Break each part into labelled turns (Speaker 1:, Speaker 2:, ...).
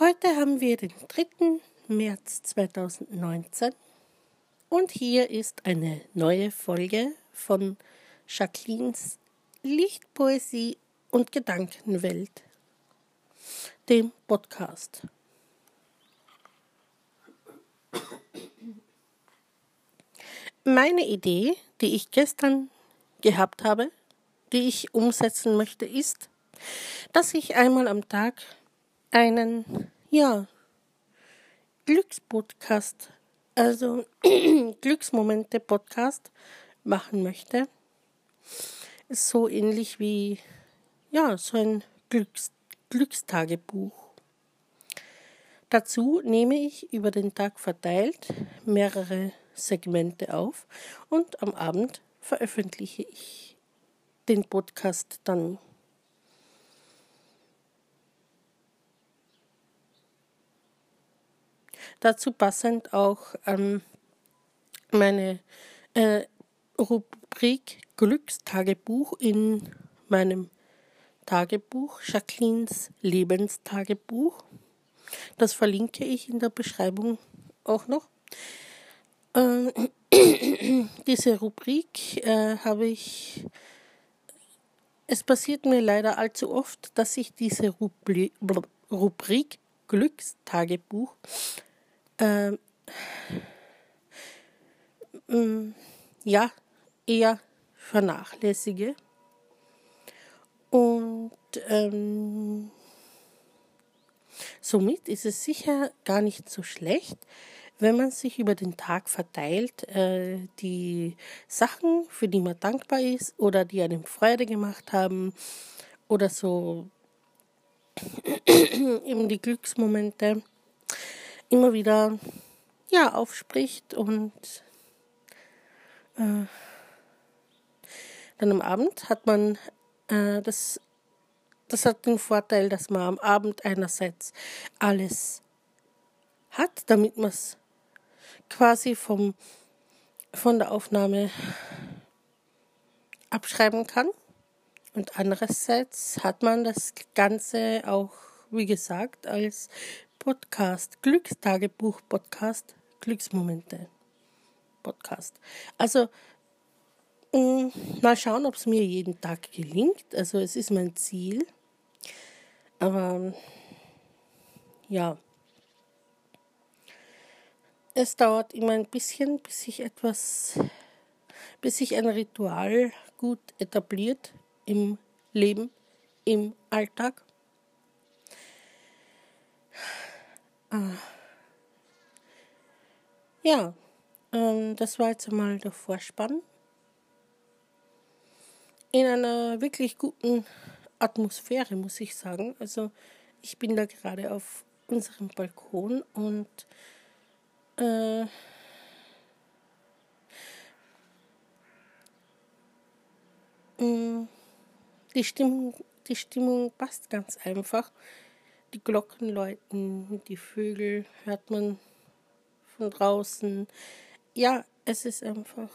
Speaker 1: Heute haben wir den 3. März 2019 und hier ist eine neue Folge von Jacquelines Lichtpoesie und Gedankenwelt, dem Podcast. Meine Idee, die ich gestern gehabt habe, die ich umsetzen möchte, ist, dass ich einmal am Tag einen, ja, Glückspodcast, also Glücksmomente-Podcast machen möchte. So ähnlich wie, ja, so ein Glücks Glückstagebuch. Dazu nehme ich über den Tag verteilt mehrere Segmente auf und am Abend veröffentliche ich den Podcast dann. Dazu passend auch ähm, meine äh, Rubrik Glückstagebuch in meinem Tagebuch, Jacquelines Lebenstagebuch. Das verlinke ich in der Beschreibung auch noch. Äh, diese Rubrik äh, habe ich. Es passiert mir leider allzu oft, dass ich diese Rubri Rubrik Glückstagebuch äh, mm, ja, eher vernachlässige. Und ähm, somit ist es sicher gar nicht so schlecht, wenn man sich über den Tag verteilt, äh, die Sachen, für die man dankbar ist oder die einem Freude gemacht haben oder so eben die Glücksmomente immer wieder ja, aufspricht und äh, dann am Abend hat man äh, das, das hat den Vorteil, dass man am Abend einerseits alles hat, damit man es quasi vom, von der Aufnahme abschreiben kann. Und andererseits hat man das Ganze auch, wie gesagt, als Podcast, Glückstagebuch Podcast, Glücksmomente Podcast. Also mh, mm, mal schauen, ob es mir jeden Tag gelingt. Also es ist mein Ziel. Aber ja, es dauert immer ein bisschen, bis sich etwas, bis sich ein Ritual gut etabliert im Leben, im Alltag. Ah. Ja, ähm, das war jetzt einmal der Vorspann. In einer wirklich guten Atmosphäre, muss ich sagen. Also ich bin da gerade auf unserem Balkon und äh, mm, die Stimmung, die Stimmung passt ganz einfach die Glocken läuten, die Vögel hört man von draußen. Ja, es ist einfach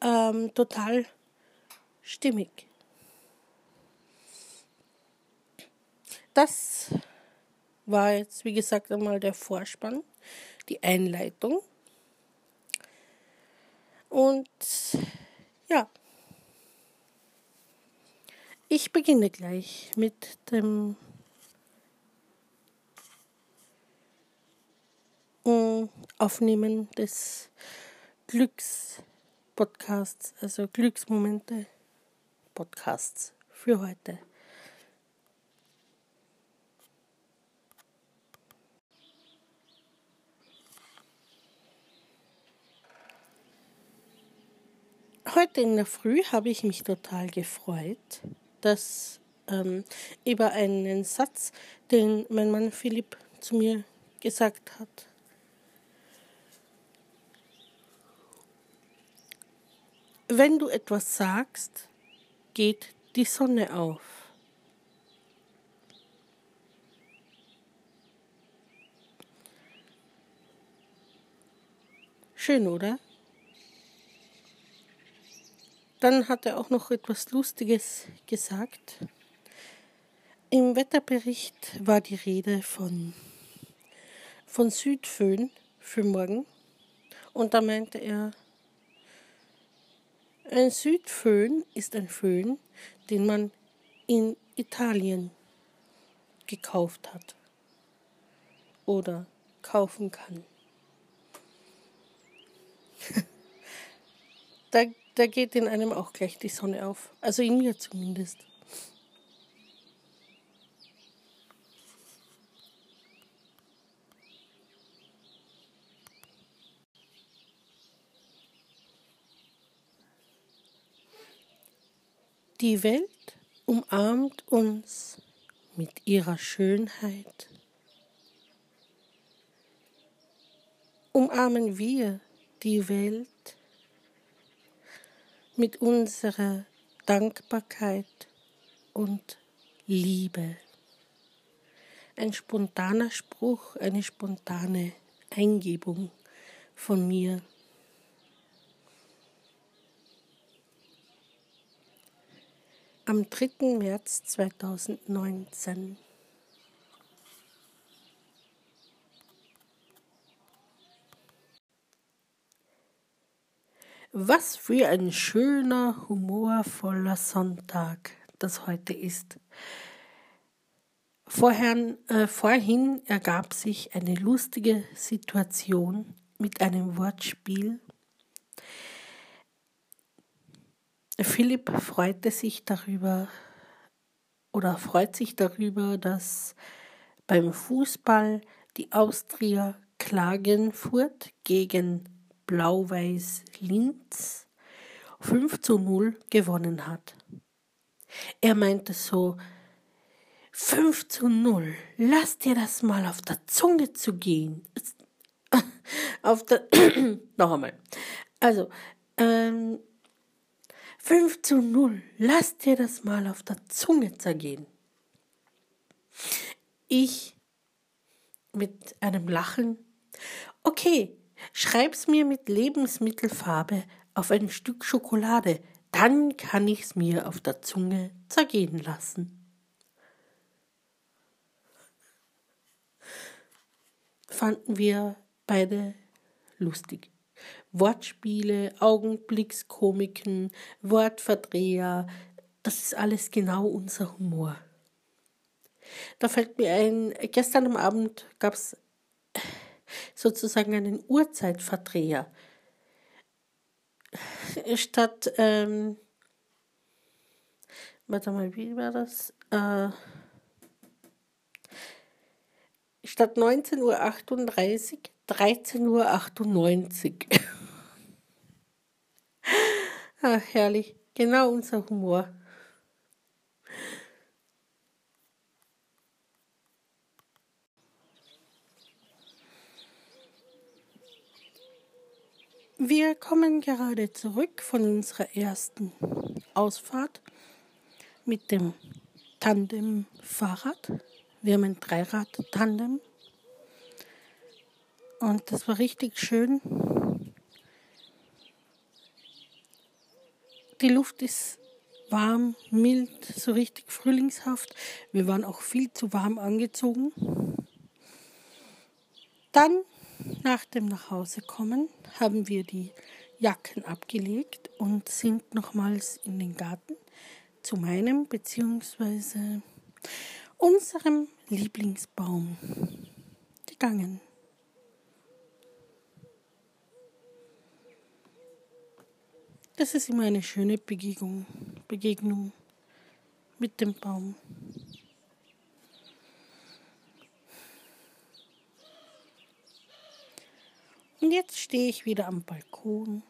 Speaker 1: ähm, total stimmig. Das war jetzt, wie gesagt, einmal der Vorspann, die Einleitung. Und ja, ich beginne gleich mit dem Aufnehmen des Glückspodcasts, also Glücksmomente Podcasts für heute. Heute in der Früh habe ich mich total gefreut, dass ähm, über einen Satz, den mein Mann Philipp zu mir gesagt hat. Wenn du etwas sagst, geht die Sonne auf. Schön, oder? Dann hat er auch noch etwas Lustiges gesagt. Im Wetterbericht war die Rede von, von Südföhn für morgen. Und da meinte er, ein Südföhn ist ein Föhn, den man in Italien gekauft hat oder kaufen kann. da, da geht in einem auch gleich die Sonne auf, also in mir zumindest. Die Welt umarmt uns mit ihrer Schönheit. Umarmen wir die Welt mit unserer Dankbarkeit und Liebe. Ein spontaner Spruch, eine spontane Eingebung von mir. Am 3. März 2019. Was für ein schöner, humorvoller Sonntag das heute ist. Vorher, äh, vorhin ergab sich eine lustige Situation mit einem Wortspiel Philipp freute sich darüber oder freut sich darüber, dass beim Fußball die Austria Klagenfurt gegen Blau-Weiß Linz 5 zu 0 gewonnen hat. Er meinte so, 5 zu 0, lass dir das mal auf der Zunge zu gehen. auf der, noch einmal. Also, ähm, 5 zu 0. Lass dir das mal auf der Zunge zergehen. Ich mit einem Lachen. Okay, schreib's mir mit Lebensmittelfarbe auf ein Stück Schokolade, dann kann ich's mir auf der Zunge zergehen lassen. Fanden wir beide lustig. Wortspiele, Augenblickskomiken, Wortverdreher, das ist alles genau unser Humor. Da fällt mir ein, gestern am Abend gab es sozusagen einen Uhrzeitverdreher. Statt, ähm, warte mal, wie war das? Äh, statt 19.38 Uhr 13.98 Uhr. Ach, herrlich. Genau unser Humor. Wir kommen gerade zurück von unserer ersten Ausfahrt mit dem Tandem-Fahrrad. Wir haben ein Dreirad-Tandem und das war richtig schön. Die Luft ist warm, mild, so richtig frühlingshaft. Wir waren auch viel zu warm angezogen. Dann, nach dem Nachhausekommen, haben wir die Jacken abgelegt und sind nochmals in den Garten zu meinem bzw. unserem Lieblingsbaum gegangen. Das ist immer eine schöne Begegnung, Begegnung mit dem Baum. Und jetzt stehe ich wieder am Balkon.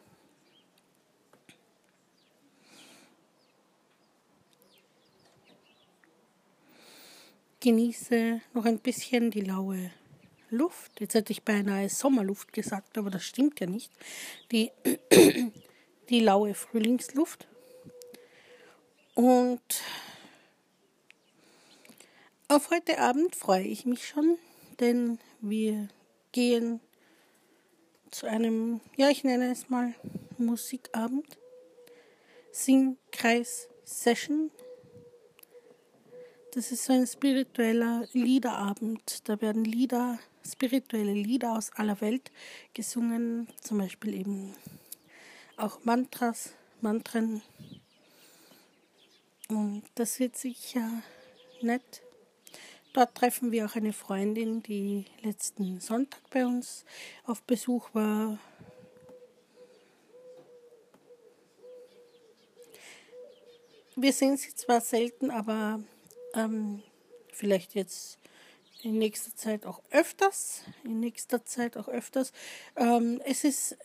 Speaker 1: Genieße noch ein bisschen die laue Luft. Jetzt hätte ich beinahe Sommerluft gesagt, aber das stimmt ja nicht. Die die laue Frühlingsluft. Und auf heute Abend freue ich mich schon, denn wir gehen zu einem, ja, ich nenne es mal Musikabend, Singkreis-Session. Das ist so ein spiritueller Liederabend. Da werden Lieder, spirituelle Lieder aus aller Welt gesungen, zum Beispiel eben auch Mantras, Mantren. Und das wird sicher nett. Dort treffen wir auch eine Freundin, die letzten Sonntag bei uns auf Besuch war. Wir sehen sie zwar selten, aber ähm, vielleicht jetzt in nächster Zeit auch öfters. In nächster Zeit auch öfters. Ähm, es ist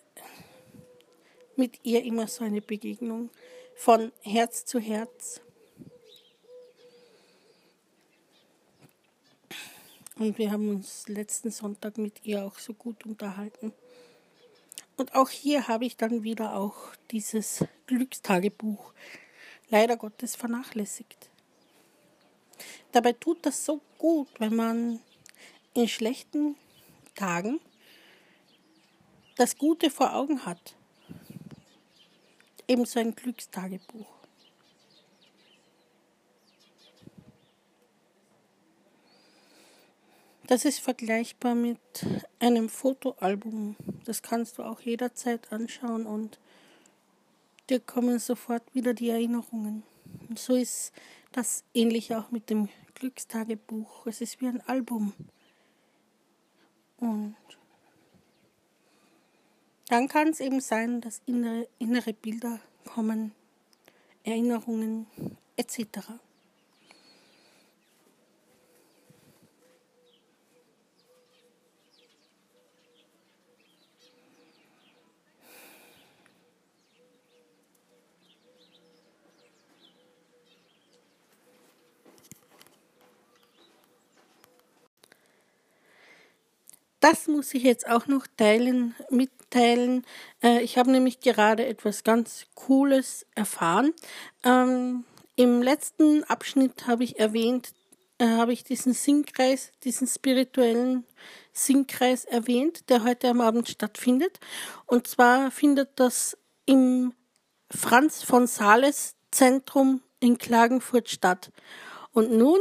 Speaker 1: mit ihr immer so eine Begegnung von Herz zu Herz. Und wir haben uns letzten Sonntag mit ihr auch so gut unterhalten. Und auch hier habe ich dann wieder auch dieses Glückstagebuch leider Gottes vernachlässigt. Dabei tut das so gut, wenn man in schlechten Tagen das Gute vor Augen hat. Ebenso ein Glückstagebuch. Das ist vergleichbar mit einem Fotoalbum. Das kannst du auch jederzeit anschauen und dir kommen sofort wieder die Erinnerungen. Und so ist das ähnlich auch mit dem Glückstagebuch. Es ist wie ein Album. Und dann kann es eben sein, dass innere, innere Bilder kommen, Erinnerungen etc. Das muss ich jetzt auch noch teilen, mitteilen. Äh, ich habe nämlich gerade etwas ganz Cooles erfahren. Ähm, Im letzten Abschnitt habe ich erwähnt, äh, habe ich diesen Singkreis, diesen spirituellen Singkreis erwähnt, der heute am Abend stattfindet. Und zwar findet das im Franz von Sales Zentrum in Klagenfurt statt. Und nun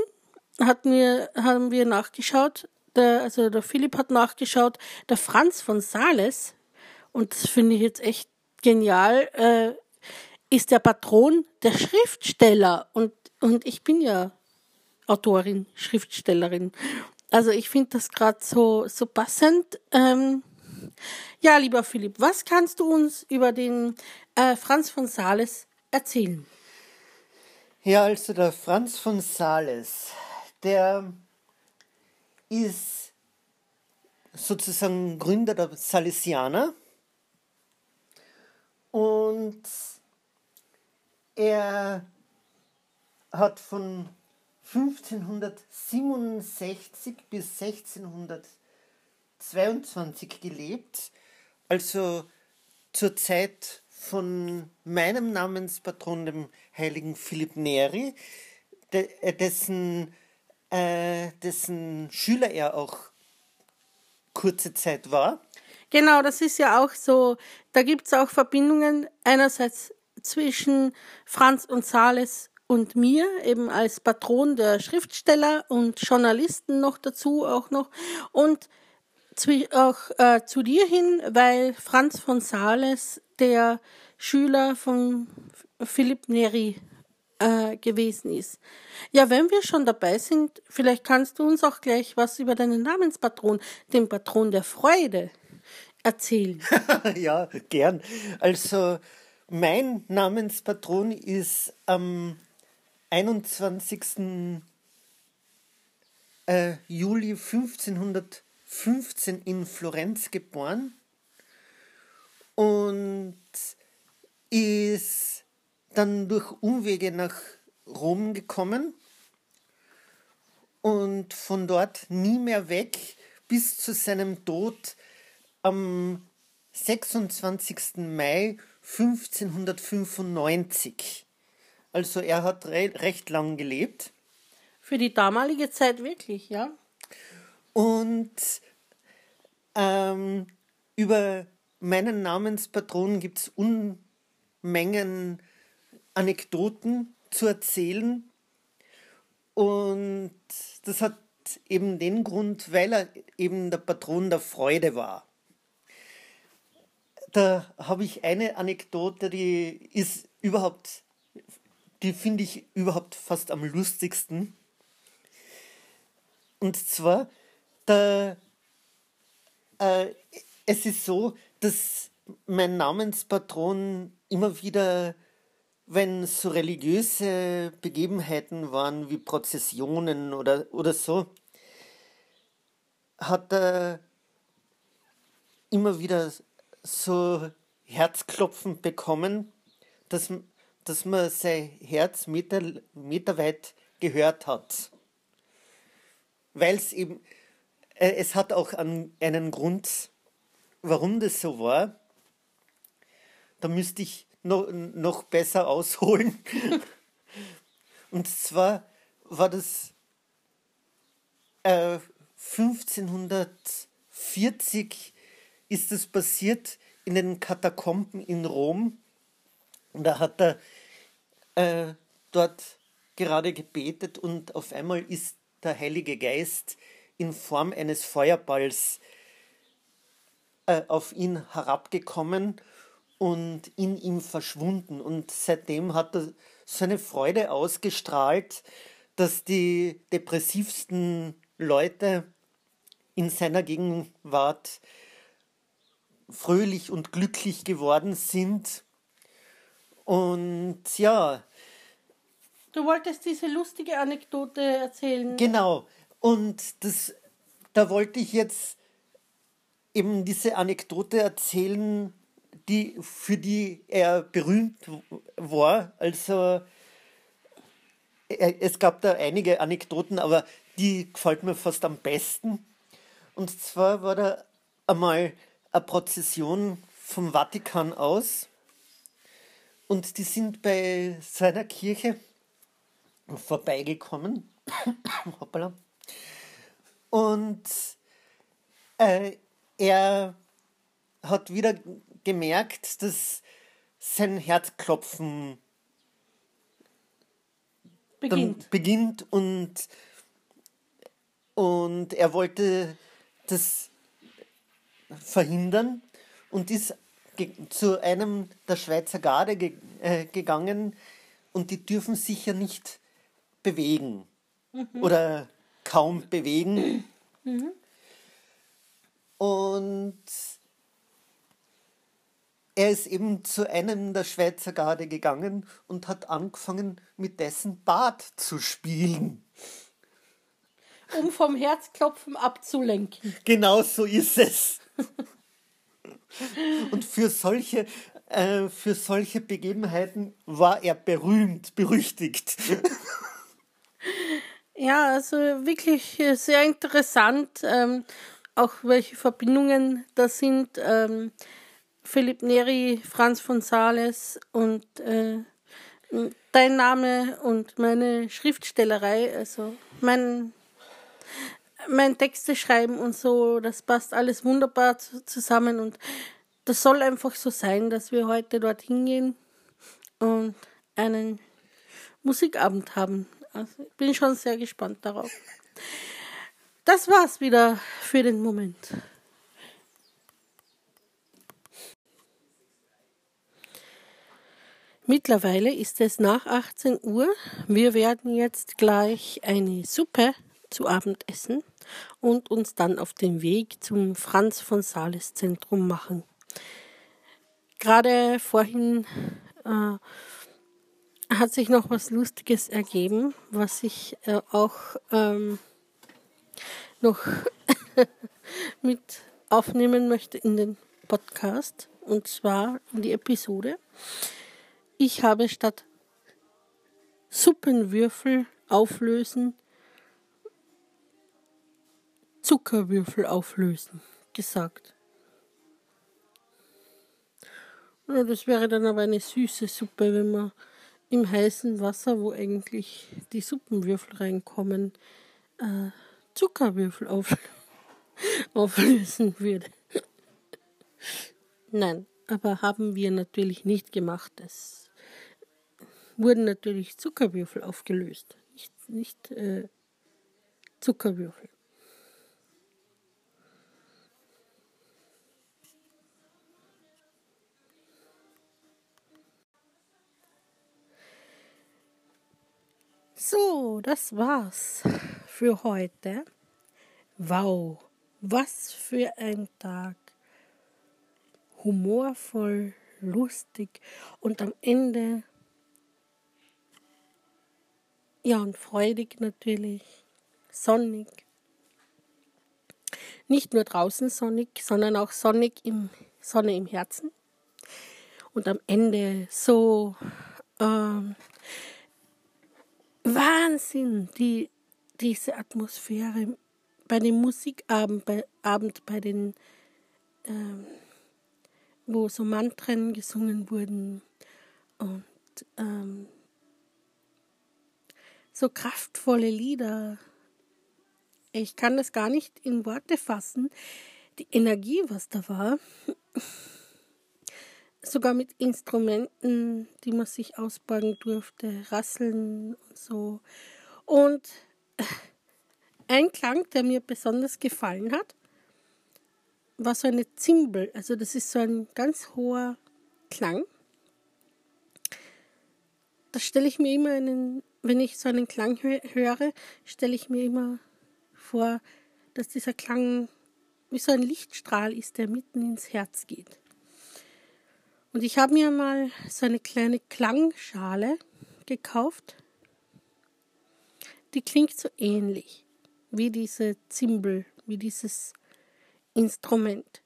Speaker 1: hatten wir, haben wir nachgeschaut, der, also der Philipp hat nachgeschaut, der Franz von Sales, und das finde ich jetzt echt genial, äh, ist der Patron der Schriftsteller. Und, und ich bin ja Autorin, Schriftstellerin. Also ich finde das gerade so, so passend. Ähm, ja, lieber Philipp, was kannst du uns über den äh, Franz von Sales erzählen?
Speaker 2: Ja, also der Franz von Sales, der ist sozusagen Gründer der Salesianer. Und er hat von 1567 bis 1622 gelebt, also zur Zeit von meinem Namenspatron, dem heiligen Philipp Neri, dessen äh, dessen Schüler er auch kurze Zeit war.
Speaker 1: Genau, das ist ja auch so, da gibt es auch Verbindungen einerseits zwischen Franz und Sales und mir, eben als Patron der Schriftsteller und Journalisten noch dazu auch noch und auch äh, zu dir hin, weil Franz von Sales der Schüler von Philipp Neri äh, gewesen ist. Ja, wenn wir schon dabei sind, vielleicht kannst du uns auch gleich was über deinen Namenspatron, den Patron der Freude, erzählen.
Speaker 2: ja, gern. Also mein Namenspatron ist am 21. Äh, Juli 1515 in Florenz geboren und ist dann durch Umwege nach Rom gekommen und von dort nie mehr weg bis zu seinem Tod am 26. Mai 1595. Also er hat re recht lang gelebt.
Speaker 1: Für die damalige Zeit wirklich, ja.
Speaker 2: Und ähm, über meinen Namenspatron gibt es Unmengen Anekdoten zu erzählen. Und das hat eben den Grund, weil er eben der Patron der Freude war. Da habe ich eine Anekdote, die ist überhaupt, die finde ich überhaupt fast am lustigsten. Und zwar, da, äh, es ist so, dass mein Namenspatron immer wieder, wenn so religiöse Begebenheiten waren, wie Prozessionen oder, oder so, hat er immer wieder so Herzklopfen bekommen, dass, dass man sein Herz meter, meterweit gehört hat. Weil es eben, äh, es hat auch an, einen Grund, warum das so war. Da müsste ich noch, noch besser ausholen. Und zwar war das äh, 1540 ist es passiert in den Katakomben in Rom. Und da hat er äh, dort gerade gebetet und auf einmal ist der Heilige Geist in Form eines Feuerballs äh, auf ihn herabgekommen und in ihm verschwunden. Und seitdem hat er so eine Freude ausgestrahlt, dass die depressivsten Leute in seiner Gegenwart fröhlich und glücklich geworden sind. Und ja.
Speaker 1: Du wolltest diese lustige Anekdote erzählen.
Speaker 2: Genau. Und das, da wollte ich jetzt eben diese Anekdote erzählen, die, für die er berühmt war. Also es gab da einige Anekdoten, aber die gefällt mir fast am besten. Und zwar war da einmal eine Prozession vom Vatikan aus und die sind bei seiner Kirche vorbeigekommen. Hoppala. Und äh, er hat wieder gemerkt, dass sein Herzklopfen beginnt, beginnt und, und er wollte das verhindern und ist zu einem der Schweizer Garde ge äh, gegangen und die dürfen sich ja nicht bewegen mhm. oder kaum bewegen. Mhm. Und er ist eben zu einem der Schweizer Garde gegangen und hat angefangen, mit dessen Bart zu spielen.
Speaker 1: Um vom Herzklopfen abzulenken.
Speaker 2: Genau so ist es. Und für solche, äh, für solche Begebenheiten war er berühmt, berüchtigt.
Speaker 1: Ja, also wirklich sehr interessant, ähm, auch welche Verbindungen da sind. Ähm, Philipp Neri, Franz von Sales und äh, dein Name und meine Schriftstellerei, also mein mein Texte schreiben und so, das passt alles wunderbar zusammen und das soll einfach so sein, dass wir heute dorthin gehen und einen Musikabend haben. Also ich bin schon sehr gespannt darauf. Das war's wieder für den Moment. Mittlerweile ist es nach 18 Uhr. Wir werden jetzt gleich eine Suppe zu Abend essen und uns dann auf den Weg zum Franz von Sales Zentrum machen. Gerade vorhin äh, hat sich noch was Lustiges ergeben, was ich äh, auch ähm, noch mit aufnehmen möchte in den Podcast und zwar in die Episode. Ich habe statt Suppenwürfel auflösen Zuckerwürfel auflösen gesagt. Ja, das wäre dann aber eine süße Suppe, wenn man im heißen Wasser, wo eigentlich die Suppenwürfel reinkommen, äh, Zuckerwürfel auf, auflösen würde. Nein, aber haben wir natürlich nicht gemacht. Es wurden natürlich Zuckerwürfel aufgelöst, nicht nicht äh, Zuckerwürfel. So, das war's für heute. Wow, was für ein Tag. Humorvoll, lustig und am Ende ja und freudig natürlich, sonnig. Nicht nur draußen sonnig, sondern auch sonnig im Sonne im Herzen. Und am Ende so ähm, Wahnsinn, die, diese Atmosphäre bei dem Musikabend, bei, Abend, bei den, ähm, wo so Mantren gesungen wurden und ähm, so kraftvolle Lieder. Ich kann das gar nicht in Worte fassen. Die Energie, was da war sogar mit Instrumenten, die man sich ausborgen durfte, Rasseln und so. Und ein Klang, der mir besonders gefallen hat, war so eine Zimbel. Also das ist so ein ganz hoher Klang. Da stelle ich mir immer einen, wenn ich so einen Klang höre, stelle ich mir immer vor, dass dieser Klang wie so ein Lichtstrahl ist, der mitten ins Herz geht. Und ich habe mir mal so eine kleine Klangschale gekauft. Die klingt so ähnlich wie diese Zimbel, wie dieses Instrument.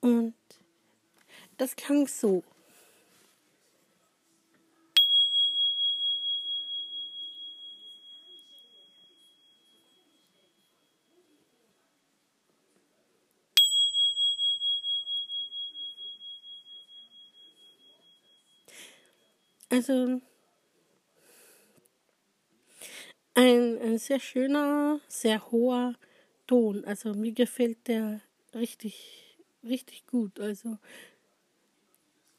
Speaker 1: Und das klang so. Also ein, ein sehr schöner, sehr hoher Ton. Also mir gefällt der richtig, richtig gut. Also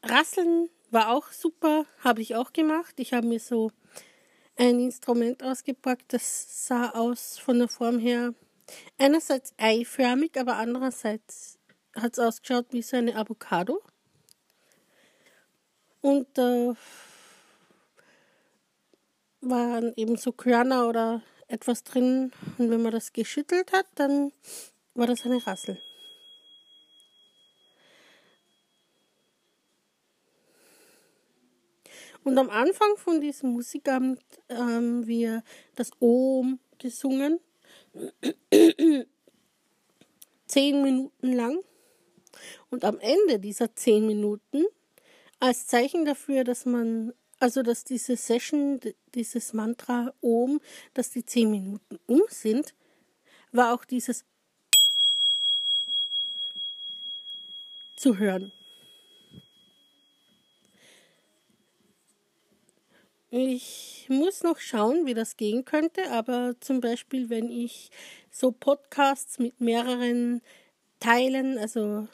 Speaker 1: Rasseln war auch super, habe ich auch gemacht. Ich habe mir so ein Instrument ausgepackt, das sah aus von der Form her einerseits eiförmig, aber andererseits hat es ausgeschaut wie so eine Avocado. Und äh, waren eben so Körner oder etwas drin. Und wenn man das geschüttelt hat, dann war das eine Rassel. Und am Anfang von diesem Musikabend haben wir das Ohm gesungen. zehn Minuten lang. Und am Ende dieser zehn Minuten, als Zeichen dafür, dass man also, dass diese Session, dieses Mantra Om, dass die zehn Minuten um sind, war auch dieses zu hören. Ich muss noch schauen, wie das gehen könnte, aber zum Beispiel, wenn ich so Podcasts mit mehreren Teilen, also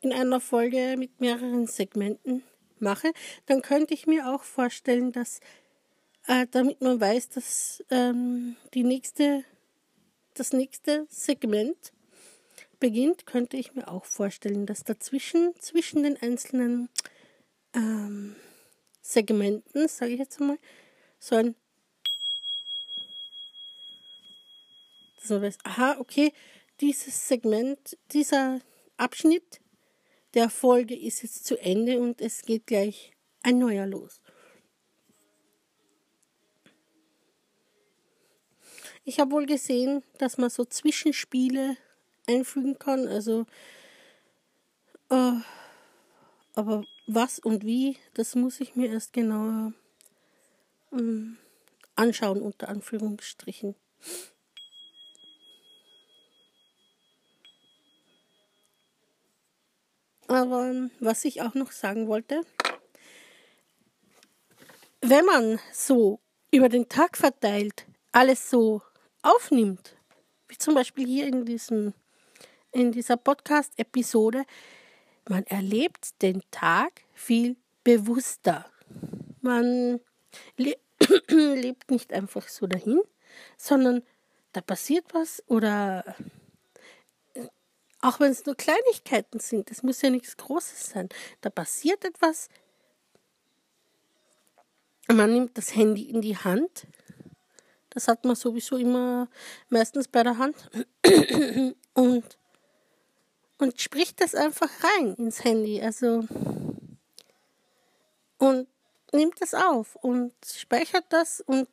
Speaker 1: in einer Folge mit mehreren Segmenten mache, dann könnte ich mir auch vorstellen, dass äh, damit man weiß, dass ähm, die nächste, das nächste Segment beginnt, könnte ich mir auch vorstellen, dass dazwischen, zwischen den einzelnen ähm, Segmenten, sage ich jetzt mal, so ein dass man weiß, aha, okay, dieses Segment, dieser Abschnitt der Folge ist jetzt zu Ende und es geht gleich ein neuer los. Ich habe wohl gesehen, dass man so Zwischenspiele einfügen kann. Also, äh, aber was und wie, das muss ich mir erst genauer äh, anschauen, unter Anführungsstrichen. Aber was ich auch noch sagen wollte, wenn man so über den Tag verteilt alles so aufnimmt, wie zum Beispiel hier in, diesem, in dieser Podcast-Episode, man erlebt den Tag viel bewusster. Man le lebt nicht einfach so dahin, sondern da passiert was oder auch wenn es nur Kleinigkeiten sind, das muss ja nichts Großes sein, da passiert etwas, man nimmt das Handy in die Hand, das hat man sowieso immer meistens bei der Hand. Und, und spricht das einfach rein ins Handy, also und nimmt das auf und speichert das und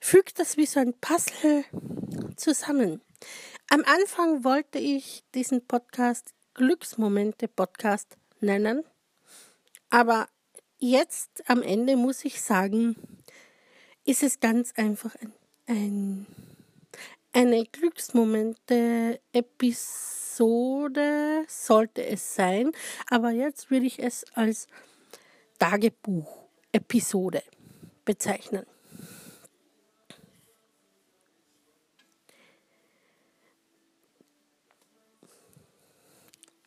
Speaker 1: fügt das wie so ein Puzzle zusammen. Am Anfang wollte ich diesen Podcast Glücksmomente Podcast nennen, aber jetzt am Ende muss ich sagen, ist es ganz einfach ein, ein eine Glücksmomente-Episode sollte es sein, aber jetzt würde ich es als Tagebuch-Episode bezeichnen.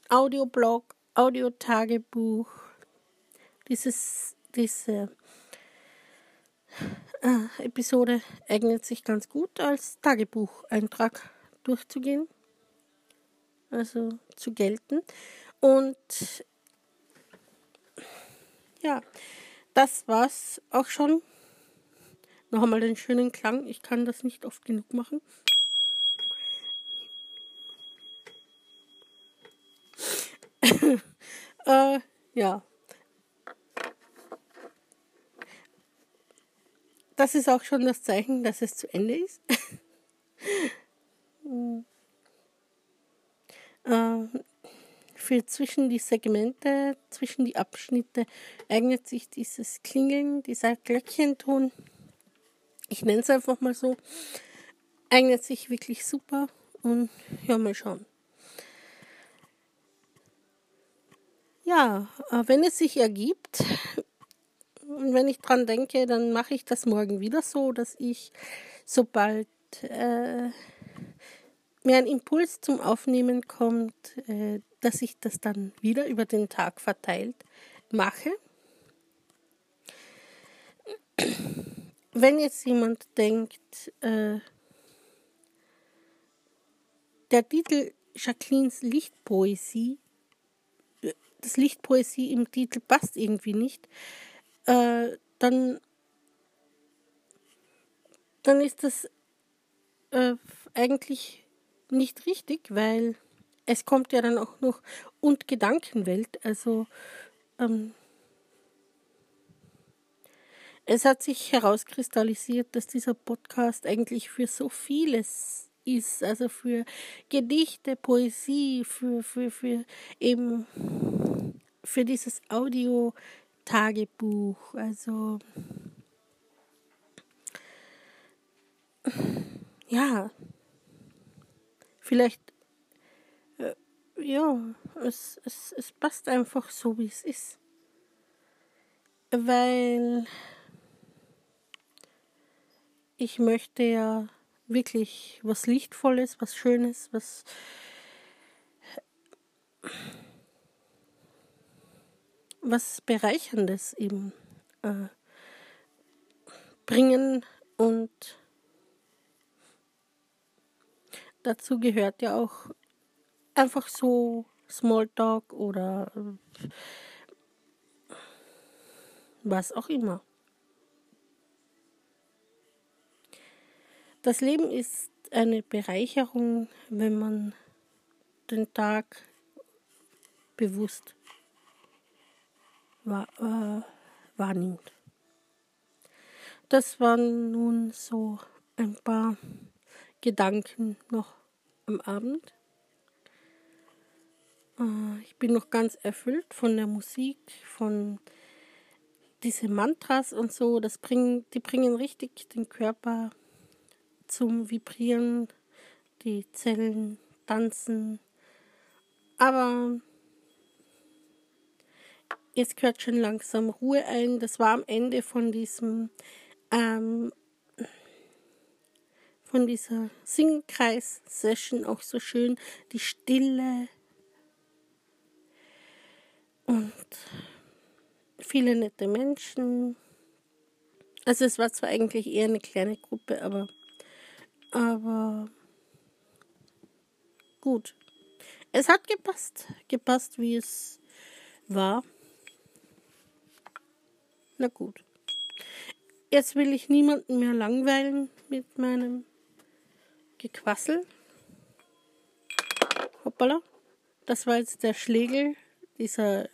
Speaker 1: Audioblog, Audiotagebuch, dieses, diese äh, Episode eignet sich ganz gut als Tagebucheintrag durchzugehen, also zu gelten. Und ja, das war's auch schon. Noch einmal den schönen Klang. Ich kann das nicht oft genug machen. äh, ja. Das ist auch schon das Zeichen, dass es zu Ende ist. äh, für zwischen die Segmente, zwischen die Abschnitte eignet sich dieses Klingeln, dieser Glöckchenton. Ich nenne es einfach mal so. Eignet sich wirklich super und ja, mal schauen. Ja, äh, wenn es sich ergibt und wenn ich dran denke, dann mache ich das morgen wieder so, dass ich sobald äh, mir ein Impuls zum Aufnehmen kommt, äh, dass ich das dann wieder über den Tag verteilt mache. Wenn jetzt jemand denkt, äh, der Titel Jacquelines Lichtpoesie, äh, das Lichtpoesie im Titel passt irgendwie nicht, äh, dann, dann ist das äh, eigentlich nicht richtig, weil es kommt ja dann auch noch und Gedankenwelt. Also ähm, es hat sich herauskristallisiert, dass dieser Podcast eigentlich für so vieles ist, also für Gedichte, Poesie, für, für, für eben für dieses Audio-Tagebuch. Also ja, vielleicht ja, es, es, es passt einfach so, wie es ist. Weil ich möchte ja wirklich was Lichtvolles, was Schönes, was was Bereicherndes eben äh, bringen und dazu gehört ja auch einfach so Smalltalk oder äh, was auch immer. Das Leben ist eine Bereicherung, wenn man den Tag bewusst wahr, äh, wahrnimmt. Das waren nun so ein paar Gedanken noch am Abend. Äh, ich bin noch ganz erfüllt von der Musik, von diese Mantras und so. Das bringen, die bringen richtig den Körper zum Vibrieren, die Zellen tanzen. Aber jetzt gehört schon langsam Ruhe ein. Das war am Ende von diesem ähm, von dieser Singkreis-Session auch so schön die Stille, und viele nette Menschen. Also es war zwar eigentlich eher eine kleine Gruppe, aber, aber gut. Es hat gepasst, gepasst, wie es war. Na gut. Jetzt will ich niemanden mehr langweilen mit meinem Gequassel. Hoppala. Das war jetzt der Schlegel, dieser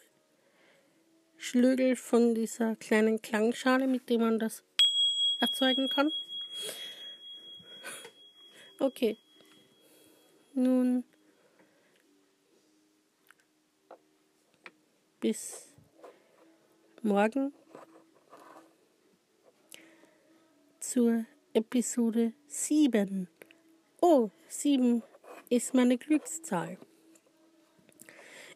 Speaker 1: Schlögel von dieser kleinen Klangschale, mit dem man das erzeugen kann. Okay. Nun bis morgen zur Episode 7. Oh, 7 ist meine Glückszahl.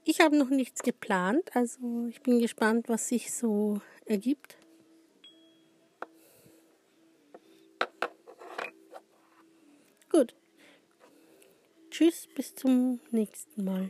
Speaker 1: Ich habe noch nichts geplant, also ich bin gespannt, was sich so ergibt. Gut. Tschüss, bis zum nächsten Mal.